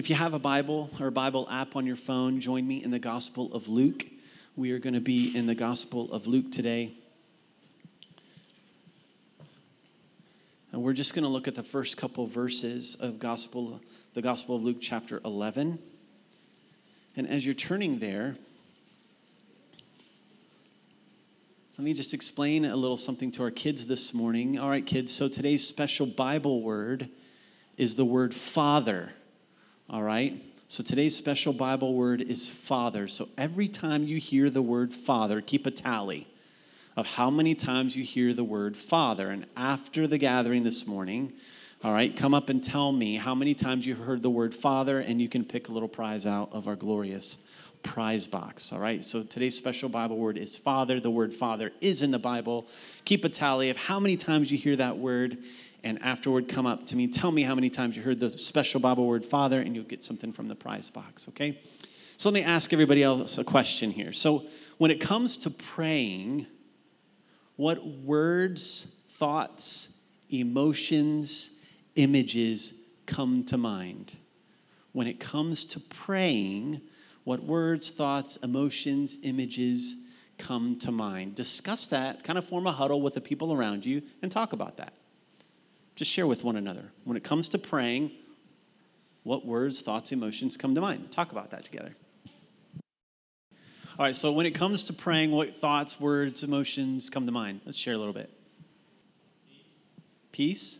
If you have a Bible or a Bible app on your phone, join me in the Gospel of Luke. We are going to be in the Gospel of Luke today. And we're just going to look at the first couple verses of Gospel, the Gospel of Luke, chapter 11. And as you're turning there, let me just explain a little something to our kids this morning. All right, kids, so today's special Bible word is the word Father. All right? So today's special Bible word is Father. So every time you hear the word Father, keep a tally of how many times you hear the word Father. And after the gathering this morning, all right, come up and tell me how many times you heard the word Father, and you can pick a little prize out of our glorious prize box. All right, so today's special Bible word is Father. The word Father is in the Bible. Keep a tally of how many times you hear that word, and afterward come up to me. Tell me how many times you heard the special Bible word Father, and you'll get something from the prize box, okay? So let me ask everybody else a question here. So when it comes to praying, what words, thoughts, emotions, images come to mind? When it comes to praying, what words, thoughts, emotions, images come to mind? Discuss that, kind of form a huddle with the people around you, and talk about that. Just share with one another. When it comes to praying, what words, thoughts, emotions come to mind? Talk about that together. All right, so when it comes to praying, what thoughts, words, emotions come to mind? Let's share a little bit. Peace.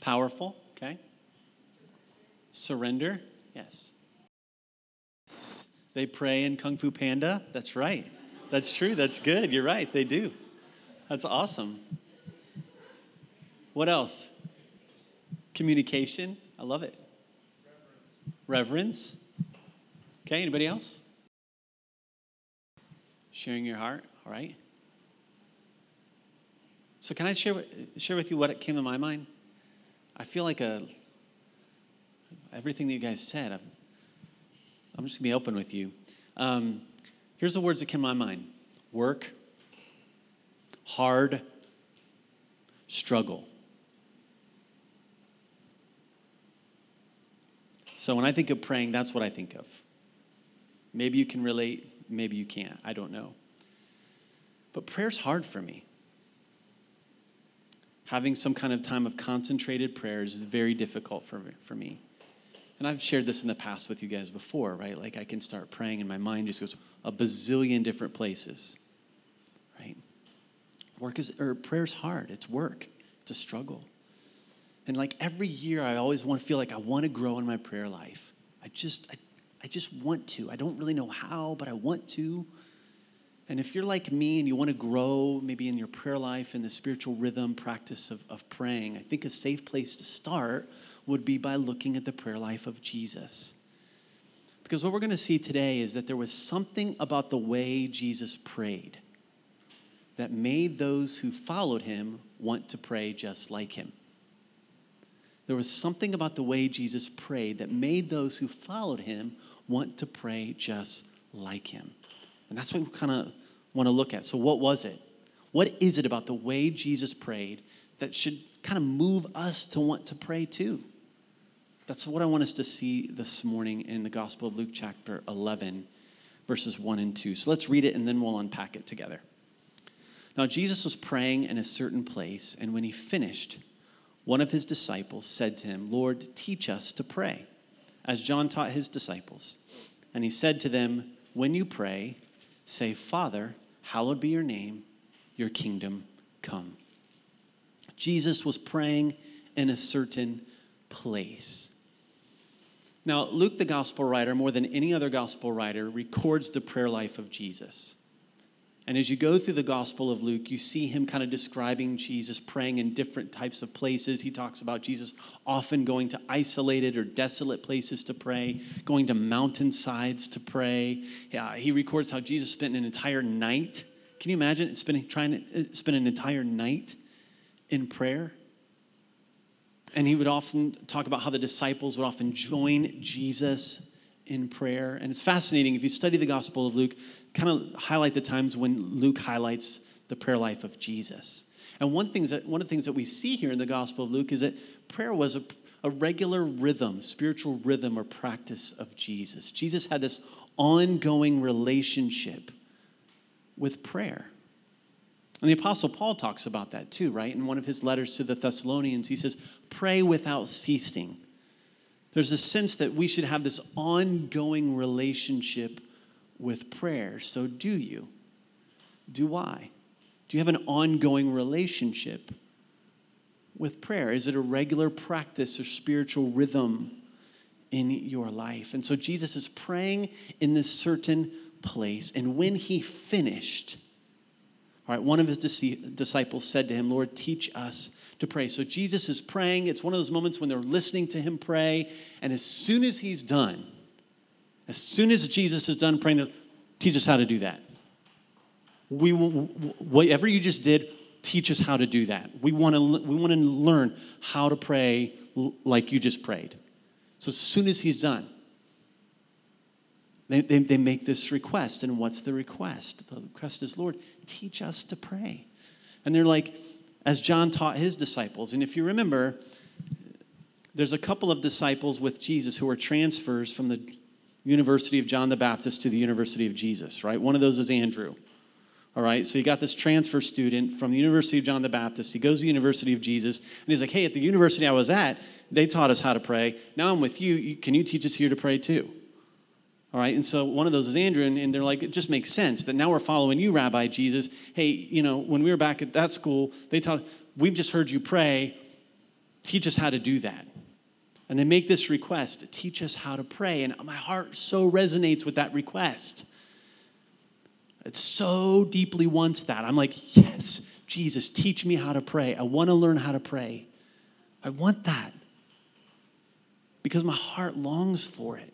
Powerful, okay. Surrender, yes. They pray in Kung Fu Panda. That's right. That's true. That's good. You're right. They do. That's awesome. What else? Communication. I love it. Reverence. Reverence. Okay, anybody else? Sharing your heart, all right? So, can I share, share with you what came to my mind? I feel like a, everything that you guys said, I'm, I'm just to be open with you. Um, here's the words that came to my mind work, hard, struggle. So, when I think of praying, that's what I think of. Maybe you can relate, maybe you can't. I don't know. But prayer's hard for me. Having some kind of time of concentrated prayer is very difficult for, for me. And I've shared this in the past with you guys before, right? Like I can start praying and my mind just goes a bazillion different places? Work is, or prayer's hard. It's work. It's a struggle. And like every year, I always want to feel like I want to grow in my prayer life. I just, I I just want to. I don't really know how, but I want to. And if you're like me and you want to grow maybe in your prayer life and the spiritual rhythm practice of, of praying, I think a safe place to start would be by looking at the prayer life of Jesus. Because what we're going to see today is that there was something about the way Jesus prayed that made those who followed him want to pray just like him. There was something about the way Jesus prayed that made those who followed him want to pray just like him. And that's what we kind of want to look at. So, what was it? What is it about the way Jesus prayed that should kind of move us to want to pray too? That's what I want us to see this morning in the Gospel of Luke, chapter 11, verses 1 and 2. So let's read it and then we'll unpack it together. Now, Jesus was praying in a certain place, and when he finished, one of his disciples said to him, Lord, teach us to pray as John taught his disciples. And he said to them, When you pray, say, Father, hallowed be your name, your kingdom come. Jesus was praying in a certain place. Now, Luke, the gospel writer, more than any other gospel writer, records the prayer life of Jesus. And as you go through the Gospel of Luke, you see him kind of describing Jesus praying in different types of places. He talks about Jesus often going to isolated or desolate places to pray, going to mountainsides to pray. Yeah, he records how Jesus spent an entire night. Can you imagine spending, trying to uh, spend an entire night in prayer? And he would often talk about how the disciples would often join Jesus in prayer. And it's fascinating if you study the Gospel of Luke, kind of highlight the times when Luke highlights the prayer life of Jesus. And one, things that, one of the things that we see here in the Gospel of Luke is that prayer was a, a regular rhythm, spiritual rhythm or practice of Jesus. Jesus had this ongoing relationship with prayer. And the Apostle Paul talks about that too, right? In one of his letters to the Thessalonians, he says, Pray without ceasing. There's a sense that we should have this ongoing relationship with prayer. So, do you? Do I? Do you have an ongoing relationship with prayer? Is it a regular practice or spiritual rhythm in your life? And so, Jesus is praying in this certain place. And when he finished, all right, one of his disciples said to him, Lord, teach us to pray. So Jesus is praying. It's one of those moments when they're listening to him pray. And as soon as he's done, as soon as Jesus is done praying, teach us how to do that. We, whatever you just did, teach us how to do that. We want to, we want to learn how to pray like you just prayed. So as soon as he's done, they, they, they make this request. And what's the request? The request is, Lord, teach us to pray. And they're like, as John taught his disciples. And if you remember, there's a couple of disciples with Jesus who are transfers from the University of John the Baptist to the University of Jesus, right? One of those is Andrew. All right, so you got this transfer student from the University of John the Baptist. He goes to the University of Jesus, and he's like, Hey, at the university I was at, they taught us how to pray. Now I'm with you. Can you teach us here to pray too? All right, and so one of those is Andrew, and, and they're like, it just makes sense that now we're following you, Rabbi Jesus. Hey, you know, when we were back at that school, they taught, we've just heard you pray. Teach us how to do that. And they make this request teach us how to pray. And my heart so resonates with that request. It so deeply wants that. I'm like, yes, Jesus, teach me how to pray. I want to learn how to pray. I want that because my heart longs for it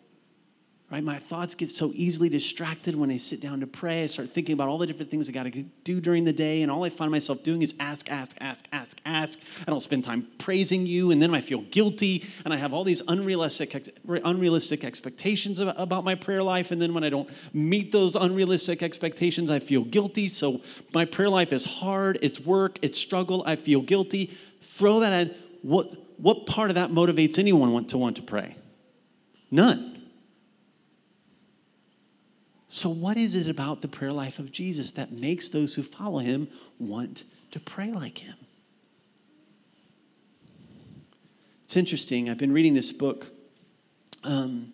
right? My thoughts get so easily distracted when I sit down to pray. I start thinking about all the different things I got to do during the day, and all I find myself doing is ask, ask, ask, ask, ask. I don't spend time praising you, and then I feel guilty, and I have all these unrealistic, unrealistic expectations about my prayer life, and then when I don't meet those unrealistic expectations, I feel guilty. So my prayer life is hard, it's work, it's struggle. I feel guilty. Throw that at what what part of that motivates anyone want to want to pray? None. So, what is it about the prayer life of Jesus that makes those who follow him want to pray like him? It's interesting. I've been reading this book um,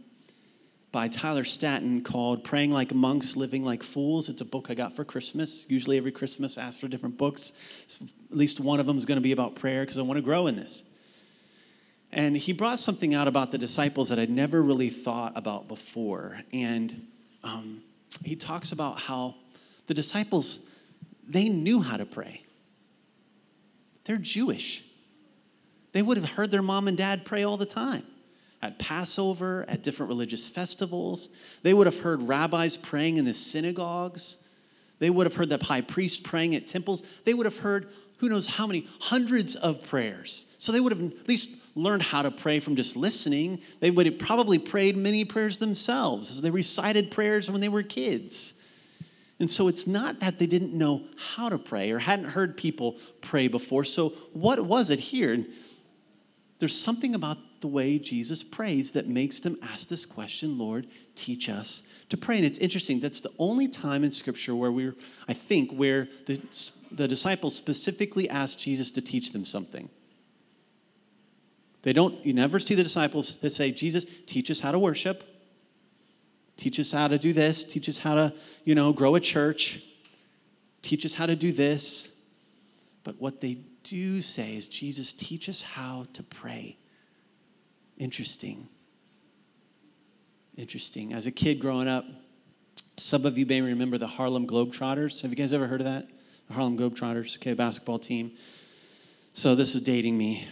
by Tyler Staton called Praying Like Monks, Living Like Fools. It's a book I got for Christmas. Usually, every Christmas, I ask for different books. So at least one of them is going to be about prayer because I want to grow in this. And he brought something out about the disciples that I'd never really thought about before. And um, he talks about how the disciples, they knew how to pray. They're Jewish. They would have heard their mom and dad pray all the time at Passover, at different religious festivals. They would have heard rabbis praying in the synagogues. They would have heard the high priest praying at temples. They would have heard who knows how many hundreds of prayers. So they would have at least learned how to pray from just listening. They would have probably prayed many prayers themselves as they recited prayers when they were kids. And so it's not that they didn't know how to pray or hadn't heard people pray before. So, what was it here? There's something about the way Jesus prays that makes them ask this question Lord, teach us to pray. And it's interesting, that's the only time in Scripture where we're, I think, where the, the disciples specifically asked Jesus to teach them something. They don't, you never see the disciples that say, Jesus, teach us how to worship. Teach us how to do this. Teach us how to, you know, grow a church. Teach us how to do this. But what they do say is, Jesus, teach us how to pray. Interesting. Interesting. As a kid growing up, some of you may remember the Harlem Globetrotters. Have you guys ever heard of that? The Harlem Globetrotters, okay, basketball team. So this is dating me,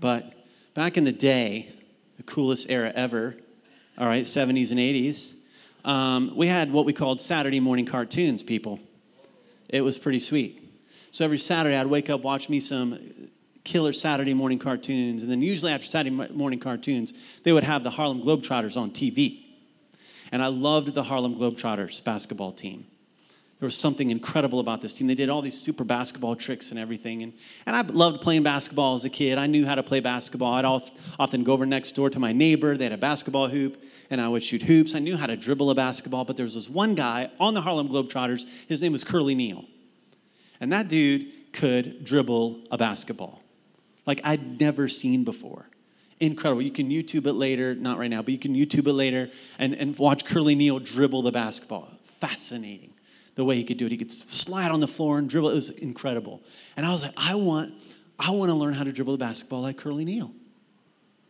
but back in the day, the coolest era ever, all right, 70s and 80s, um, we had what we called Saturday morning cartoons, people. It was pretty sweet. So every Saturday, I'd wake up, watch me some killer Saturday morning cartoons, and then usually after Saturday morning cartoons, they would have the Harlem Globetrotters on TV. And I loved the Harlem Globetrotters basketball team. There was something incredible about this team. They did all these super basketball tricks and everything. And, and I loved playing basketball as a kid. I knew how to play basketball. I'd often go over next door to my neighbor. They had a basketball hoop, and I would shoot hoops. I knew how to dribble a basketball, but there was this one guy on the Harlem Globetrotters. His name was Curly Neal. And that dude could dribble a basketball like I'd never seen before. Incredible. You can YouTube it later, not right now, but you can YouTube it later and, and watch Curly Neal dribble the basketball. Fascinating the way he could do it. He could slide on the floor and dribble. It was incredible. And I was like, I want, I want to learn how to dribble the basketball like Curly Neal.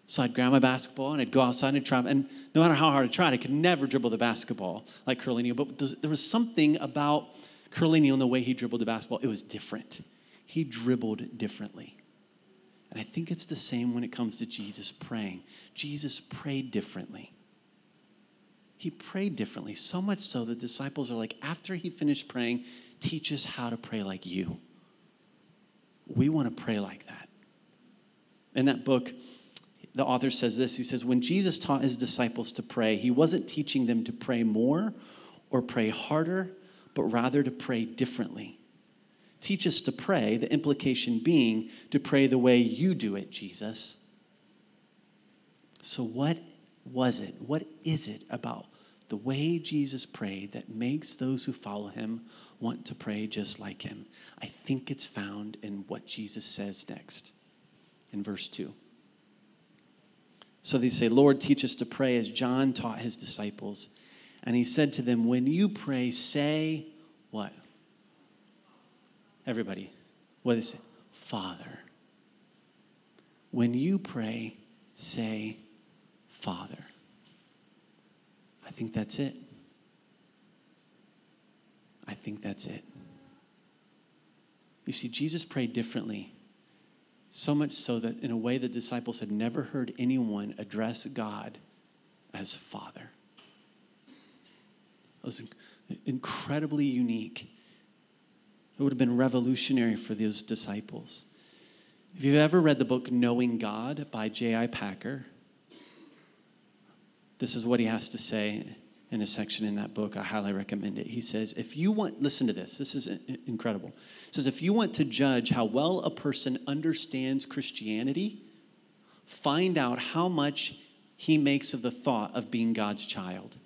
So I'd grab my basketball and I'd go outside and try. And no matter how hard I tried, I could never dribble the basketball like Curly Neal. But there was something about Curly Neal and the way he dribbled the basketball. It was different. He dribbled differently. And I think it's the same when it comes to Jesus praying. Jesus prayed differently. He prayed differently, so much so the disciples are like, after he finished praying, teach us how to pray like you. We want to pray like that. In that book, the author says this He says, When Jesus taught his disciples to pray, he wasn't teaching them to pray more or pray harder, but rather to pray differently. Teach us to pray, the implication being to pray the way you do it, Jesus. So, what was it? What is it about the way Jesus prayed that makes those who follow him want to pray just like him? I think it's found in what Jesus says next in verse 2. So they say, Lord, teach us to pray as John taught his disciples. And he said to them, When you pray, say what? Everybody, what it? Father. When you pray, say, Father. I think that's it. I think that's it. You see, Jesus prayed differently, so much so that in a way the disciples had never heard anyone address God as Father. It was incredibly unique. It would have been revolutionary for those disciples. If you've ever read the book Knowing God by J.I. Packer, this is what he has to say in a section in that book. I highly recommend it. He says, if you want, listen to this, this is incredible. He says, if you want to judge how well a person understands Christianity, find out how much he makes of the thought of being God's child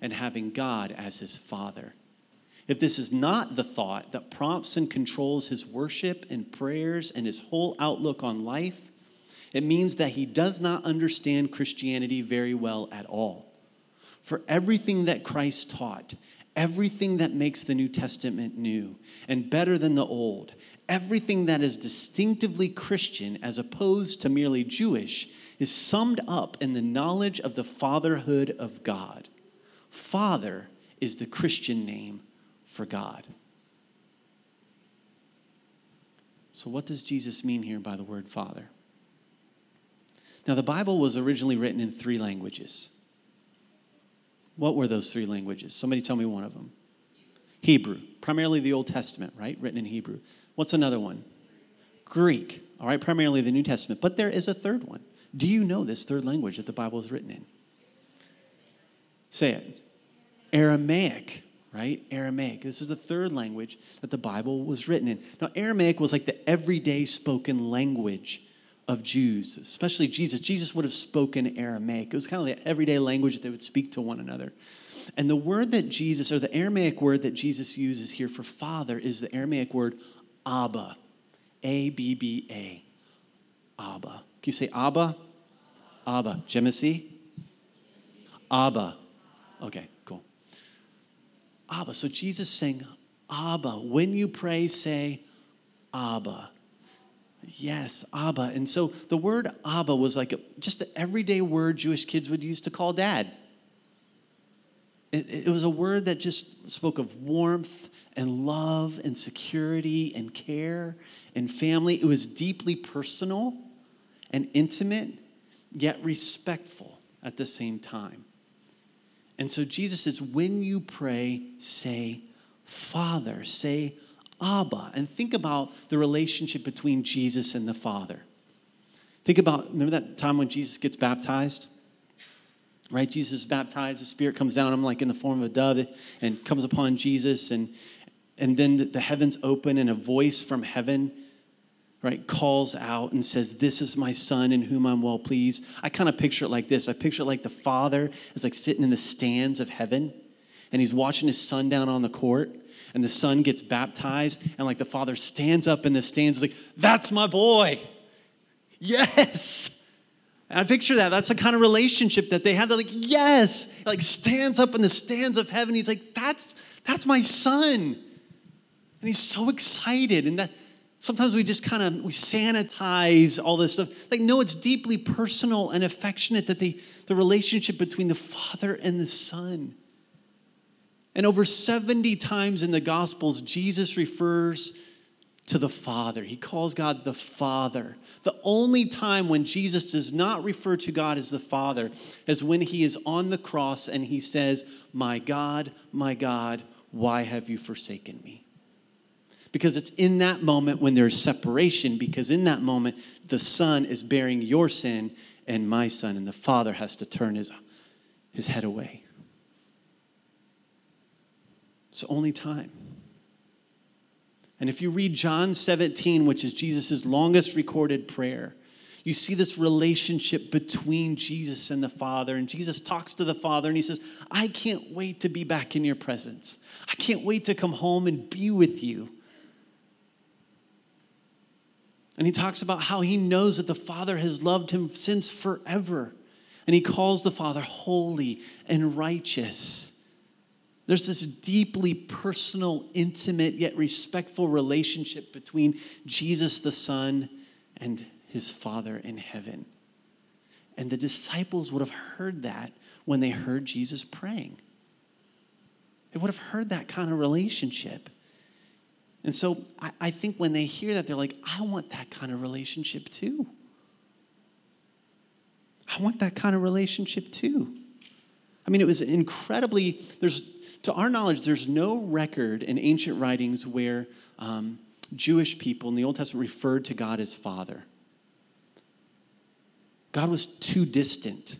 and having God as his father if this is not the thought that prompts and controls his worship and prayers and his whole outlook on life, it means that he does not understand Christianity very well at all. For everything that Christ taught, everything that makes the New Testament new and better than the Old, everything that is distinctively Christian as opposed to merely Jewish, is summed up in the knowledge of the fatherhood of God. Father is the Christian name for God. So, what does Jesus mean here by the word Father? Now, the Bible was originally written in three languages. What were those three languages? Somebody tell me one of them. Hebrew, primarily the Old Testament, right? Written in Hebrew. What's another one? Greek, all right, primarily the New Testament. But there is a third one. Do you know this third language that the Bible is written in? Say it. Aramaic right? Aramaic. This is the third language that the Bible was written in. Now, Aramaic was like the everyday spoken language of Jews, especially Jesus. Jesus would have spoken Aramaic. It was kind of the everyday language that they would speak to one another. And the word that Jesus, or the Aramaic word that Jesus uses here for father, is the Aramaic word Abba. A B B A. Abba. Can you say Abba? Abba. Jemisi? Abba. Okay. Cool. Abba. So Jesus saying, Abba. When you pray, say, Abba. Yes, Abba. And so the word Abba was like a, just an everyday word Jewish kids would use to call dad. It, it, was a word that just spoke of warmth and love and security and care and family. It was deeply personal and intimate, yet respectful at the same time. And so Jesus says, when you pray, say, Father, say, Abba. And think about the relationship between Jesus and the Father. Think about, remember that time when Jesus gets baptized? Right? Jesus is baptized, the Spirit comes down I'm like in the form of a dove and comes upon Jesus. And, and then the heavens open and a voice from heaven right calls out and says this is my son in whom i'm well pleased i kind of picture it like this i picture it like the father is like sitting in the stands of heaven and he's watching his son down on the court and the son gets baptized and like the father stands up in the stands like that's my boy yes and I picture that. That's the kind of relationship that they had. They're like, yes, like stands up in the stands of heaven. He's like, that's that's my son. And he's so excited. And that sometimes we just kind of we sanitize all this stuff. Like, no, it's deeply personal and affectionate that the, the relationship between the Father and the Son. And over 70 times in the Gospels, Jesus refers to the Father. He calls God the Father. The only time when Jesus does not refer to God as the Father is when he is on the cross and he says, My God, my God, why have you forsaken me? Because it's in that moment when there's separation, because in that moment, the Son is bearing your sin and my son, and the Father has to turn his, his head away. It's only time. And if you read John 17, which is Jesus' longest recorded prayer, you see this relationship between Jesus and the Father. And Jesus talks to the Father and he says, I can't wait to be back in your presence. I can't wait to come home and be with you. And he talks about how he knows that the Father has loved him since forever. And he calls the Father holy and righteous. There's this deeply personal, intimate, yet respectful relationship between Jesus the Son and his Father in heaven. And the disciples would have heard that when they heard Jesus praying. They would have heard that kind of relationship. And so I, I think when they hear that, they're like, I want that kind of relationship too. I want that kind of relationship too. I mean, it was incredibly, there's, to our knowledge, there's no record in ancient writings where um, Jewish people in the Old Testament referred to God as Father. God was too distant.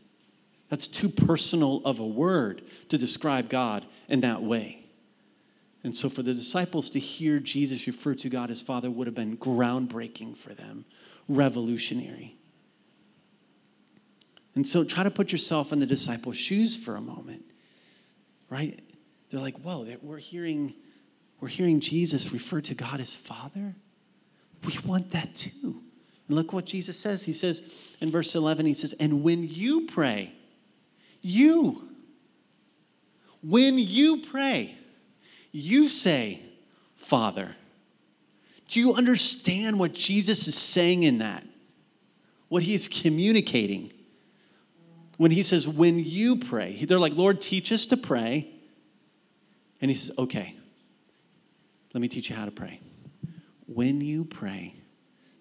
That's too personal of a word to describe God in that way. And so, for the disciples to hear Jesus refer to God as Father would have been groundbreaking for them, revolutionary. And so, try to put yourself in the disciples' shoes for a moment, right? They're like, whoa, we're hearing, we're hearing Jesus refer to God as Father. We want that too. And look what Jesus says. He says in verse 11, he says, And when you pray, you, when you pray, you say, Father. Do you understand what Jesus is saying in that? What he is communicating? When he says, when you pray, they're like, Lord, teach us to pray. And he says, okay, let me teach you how to pray. When you pray,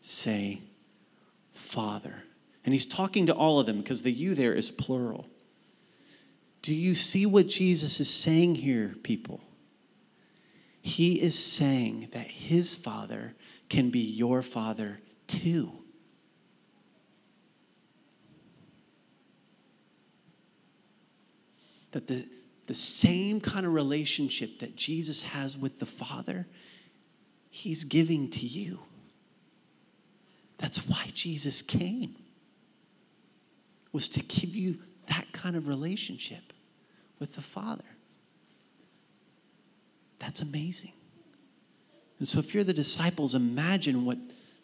say, Father. And he's talking to all of them because the you there is plural. Do you see what Jesus is saying here, people? He is saying that his father can be your father too. That the, the same kind of relationship that Jesus has with the Father, he's giving to you. That's why Jesus came, was to give you that kind of relationship with the Father. That's amazing. And so, if you're the disciples, imagine what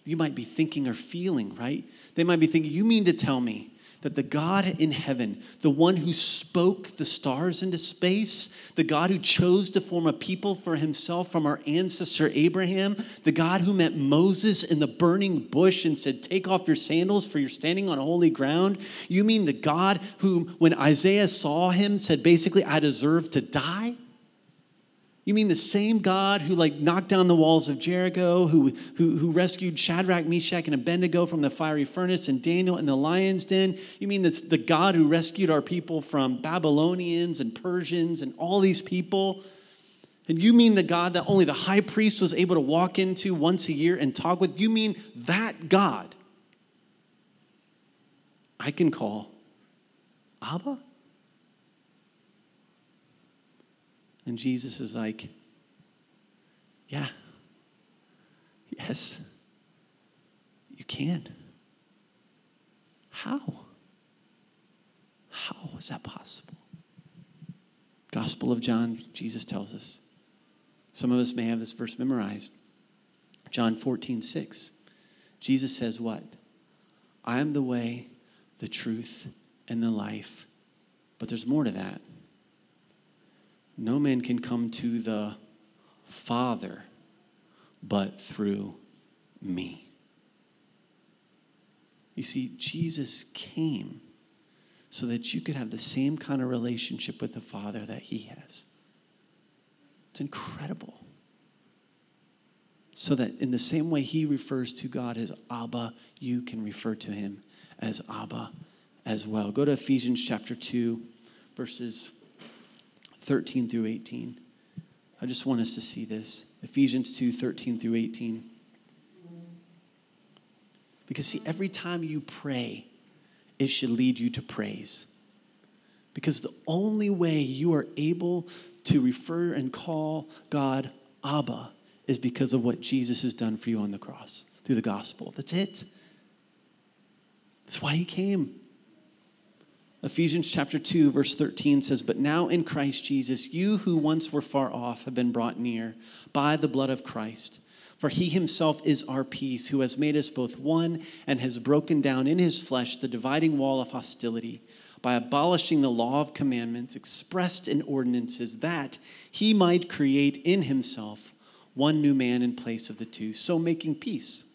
you might be thinking or feeling, right? They might be thinking, You mean to tell me that the God in heaven, the one who spoke the stars into space, the God who chose to form a people for himself from our ancestor Abraham, the God who met Moses in the burning bush and said, Take off your sandals for you're standing on holy ground, you mean the God who, when Isaiah saw him, said basically, I deserve to die? You mean the same God who like knocked down the walls of Jericho, who, who, who rescued Shadrach, Meshach, and Abednego from the fiery furnace and Daniel in the lion's den? You mean that's the God who rescued our people from Babylonians and Persians and all these people? And you mean the God that only the high priest was able to walk into once a year and talk with? You mean that God I can call Abba? And Jesus is like, Yeah. Yes. You can. How? How is that possible? Gospel of John, Jesus tells us. Some of us may have this verse memorized. John 14, 6. Jesus says, What? I am the way, the truth, and the life. But there's more to that. No man can come to the Father but through me. You see, Jesus came so that you could have the same kind of relationship with the Father that He has. It's incredible. So that in the same way He refers to God as Abba, you can refer to Him as Abba as well. Go to Ephesians chapter 2, verses 13 through 18. I just want us to see this. Ephesians 2 13 through 18. Because, see, every time you pray, it should lead you to praise. Because the only way you are able to refer and call God Abba is because of what Jesus has done for you on the cross through the gospel. That's it. That's why he came. Ephesians chapter 2, verse 13 says, But now in Christ Jesus, you who once were far off have been brought near by the blood of Christ. For he himself is our peace, who has made us both one and has broken down in his flesh the dividing wall of hostility by abolishing the law of commandments expressed in ordinances, that he might create in himself one new man in place of the two, so making peace,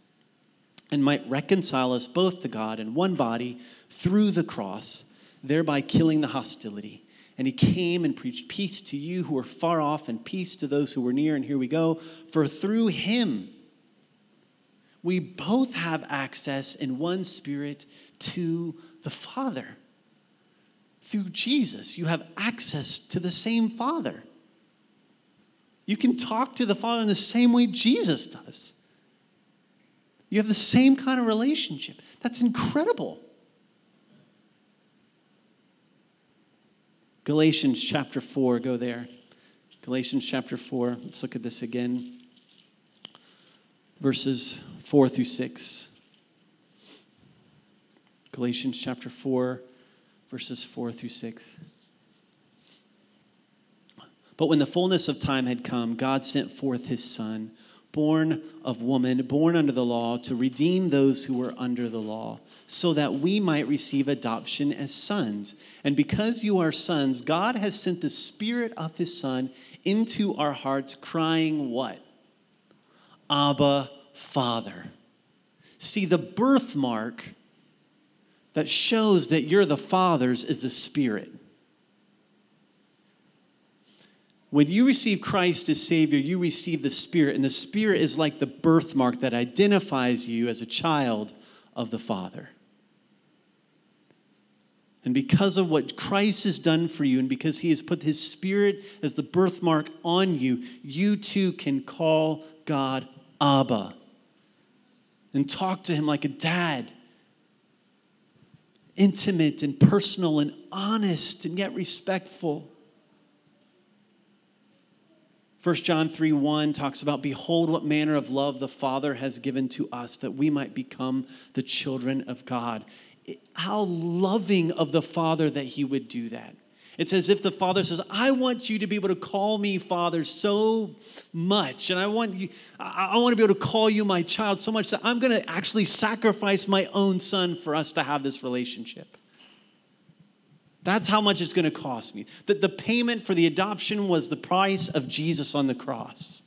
and might reconcile us both to God in one body through the cross, thereby killing the hostility. And he came and preached peace to you who are far off and peace to those who were near. And here we go. For through him, we both have access in one spirit to the Father. Through Jesus, you have access to the same Father. You can talk to the Father in the same way Jesus does. You have the same kind of relationship. That's incredible. Galatians chapter 4, go there. Galatians chapter 4, let's look at this again. Verses 4 through 6. Galatians chapter 4, verses 4 through 6. But when the fullness of time had come, God sent forth his Son, born of woman, born under the law, to redeem those who were under the law so that we might receive adoption as sons. And because you are sons, God has sent the Spirit of His Son into our hearts, crying, What? Abba, Father. See, the birthmark that shows that you're the Father's is the Spirit. When you receive Christ as Savior, you receive the Spirit, and the Spirit is like the birthmark that identifies you as a child of the Father. And because of what Christ has done for you, and because he has put his spirit as the birthmark on you, you too can call God Abba and talk to him like a dad. Intimate and personal and honest and yet respectful. 1 John 3 1 talks about, Behold, what manner of love the Father has given to us that we might become the children of God how loving of the Father that he would do that. It's as if the Father says, I want you to be able to call me Father so much. And I want you, I want to be able to call you my child so much that I'm going to actually sacrifice my own son for us to have this relationship. That's how much it's going to cost me. That the payment for the adoption was the price of Jesus on the cross.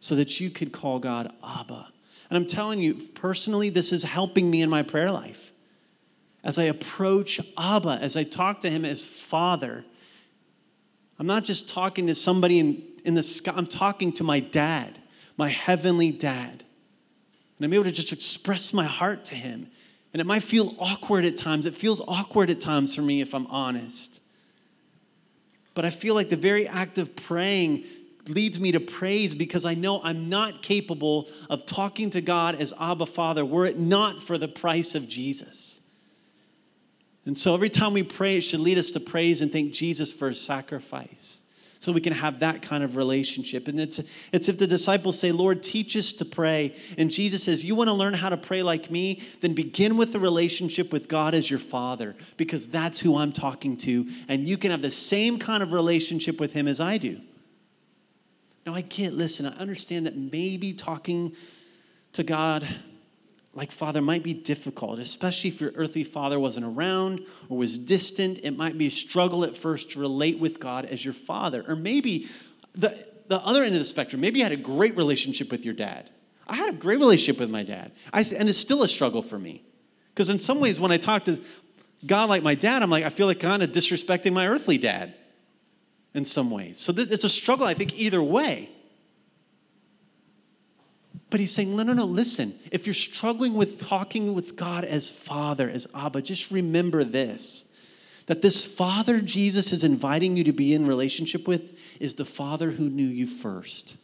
So that you could call God Abba. And I'm telling you, personally, this is helping me in my prayer life as I approach Abba, as I talk to him as Father, I'm not just talking to somebody in, in the sky, I'm talking to my dad, my heavenly dad. And I'm able to just express my heart to him. And it might feel awkward at times. It feels awkward at times for me, if I'm honest. But I feel like the very act of praying leads me to praise because I know I'm not capable of talking to God as Abba Father were it not for the price of Jesus. And so every time we pray, it should lead us to praise and thank Jesus for his sacrifice. So we can have that kind of relationship. And it's, it's if the disciples say, Lord, teach us to pray. And Jesus says, You want to learn how to pray like me? Then begin with the relationship with God as your Father, because that's who I'm talking to. And you can have the same kind of relationship with Him as I do. Now, I get, listen, I understand that maybe talking to God like father might be difficult, especially if your earthly father wasn't around or was distant. It might be a struggle at first to relate with God as your father. Or maybe the, the other end of the spectrum, maybe you had a great relationship with your dad. I had a great relationship with my dad, I, and it's still a struggle for me. Because in some ways, when I talk to God like my dad, I'm like, I feel like kind of disrespecting my earthly dad in some ways. So th- it's a struggle, I think, either way. But he's saying, no, no, no, listen. If you're struggling with talking with God as Father, as Abba, just remember this that this Father Jesus is inviting you to be in relationship with is the Father who knew you first.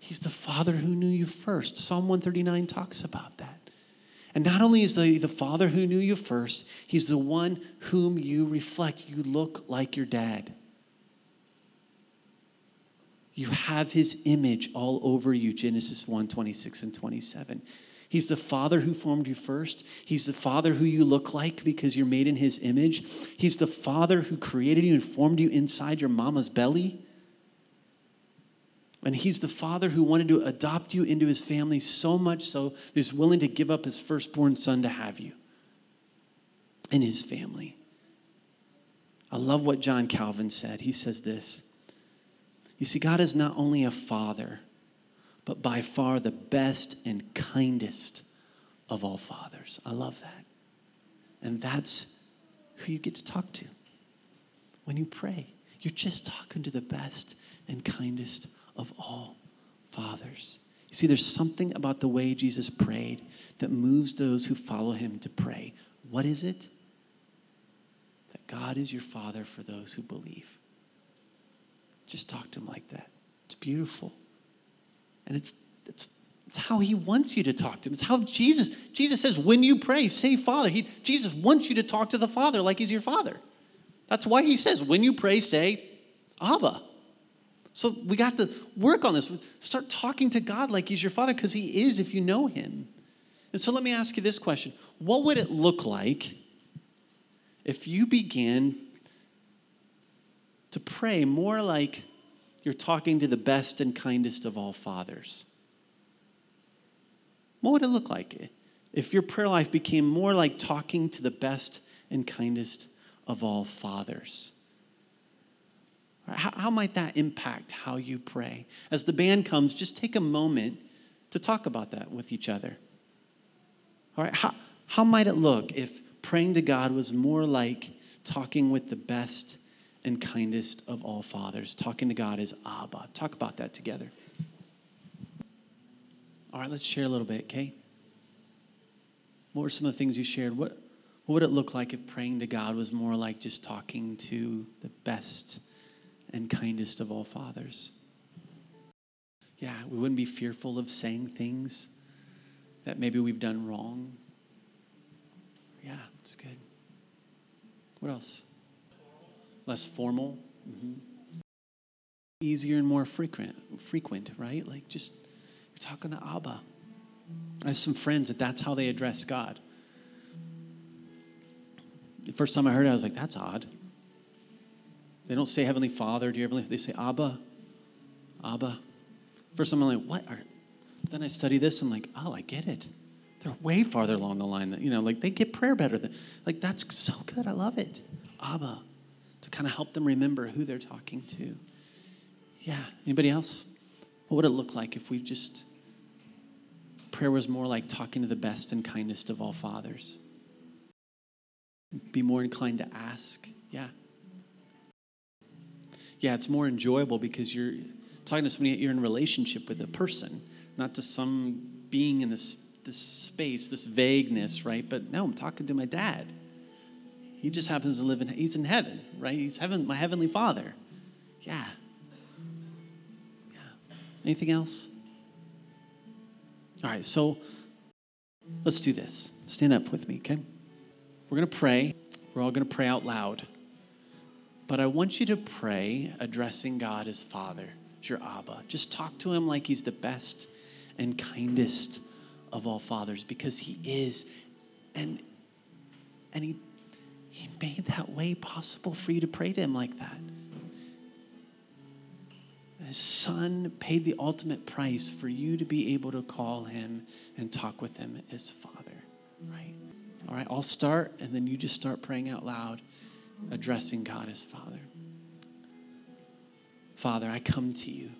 He's the Father who knew you first. Psalm 139 talks about that. And not only is the, the Father who knew you first, He's the one whom you reflect. You look like your dad. You have his image all over you, Genesis 1 26 and 27. He's the father who formed you first. He's the father who you look like because you're made in his image. He's the father who created you and formed you inside your mama's belly. And he's the father who wanted to adopt you into his family so much so that he's willing to give up his firstborn son to have you in his family. I love what John Calvin said. He says this you see, God is not only a father, but by far the best and kindest of all fathers. I love that. And that's who you get to talk to when you pray. You're just talking to the best and kindest of all fathers. You see, there's something about the way Jesus prayed that moves those who follow him to pray. What is it? That God is your Father for those who believe. Just talk to him like that. It's beautiful. And it's, it's, it's how he wants you to talk to him. It's how Jesus, Jesus says, when you pray, say Father. He, Jesus wants you to talk to the Father like he's your Father. That's why he says, when you pray, say Abba. So we got to work on this. Start talking to God like he's your Father because he is if you know him. And so let me ask you this question What would it look like if you began to pray more like you're talking to the best and kindest of all fathers. What would it look like if your prayer life became more like talking to the best and kindest of all fathers? How, might that impact how you pray? As the band comes, just take a moment to talk about that with each other. All right, how, how might it look if praying to God was more like talking with the best and kindest of all fathers. Talking to God is Abba. Talk about that together. All right, let's share a little bit, okay? What were some of the things you shared? What, what would it look like if praying to God was more like just talking to the best and kindest of all fathers? Yeah, we wouldn't be fearful of saying things that maybe we've done wrong. Yeah, it's good. What else? Less formal, mm-hmm. easier and more frequent, frequent, right? Like just you're talking to Abba. I have some friends that that's how they address God. The first time I heard it, I was like, that's odd. They don't say Heavenly Father, dear Heavenly, they say Abba, Abba. First time I'm like, what? Are, then I study this, I'm like, oh, I get it. They're way farther along the line. That, you know, like they get prayer better than, like that's so good. I love it. Abba to kind of help them remember who they're talking to. Yeah. Anybody else? What would it look like if we just prayer was more like talking to the best and kindest of all fathers? Be more inclined to ask. Yeah. Yeah, it's more enjoyable because you're talking to somebody you're in relationship with a person, not to some being in this this space, this vagueness, right? But no, I'm talking to my dad. He just happens to live in, he's in heaven, right? He's heaven, my heavenly father. Yeah. Yeah. Anything else? All right, so let's do this. Stand up with me, okay? We're going to pray. We're all going to pray out loud. But I want you to pray addressing God as Father, as your Abba. Just talk to him like he's the best and kindest of all fathers because he is. And, and he, he made that way possible for you to pray to him like that. His son paid the ultimate price for you to be able to call him and talk with him as Father, right? All right, I'll start, and then you just start praying out loud, addressing God as Father. Father, I come to you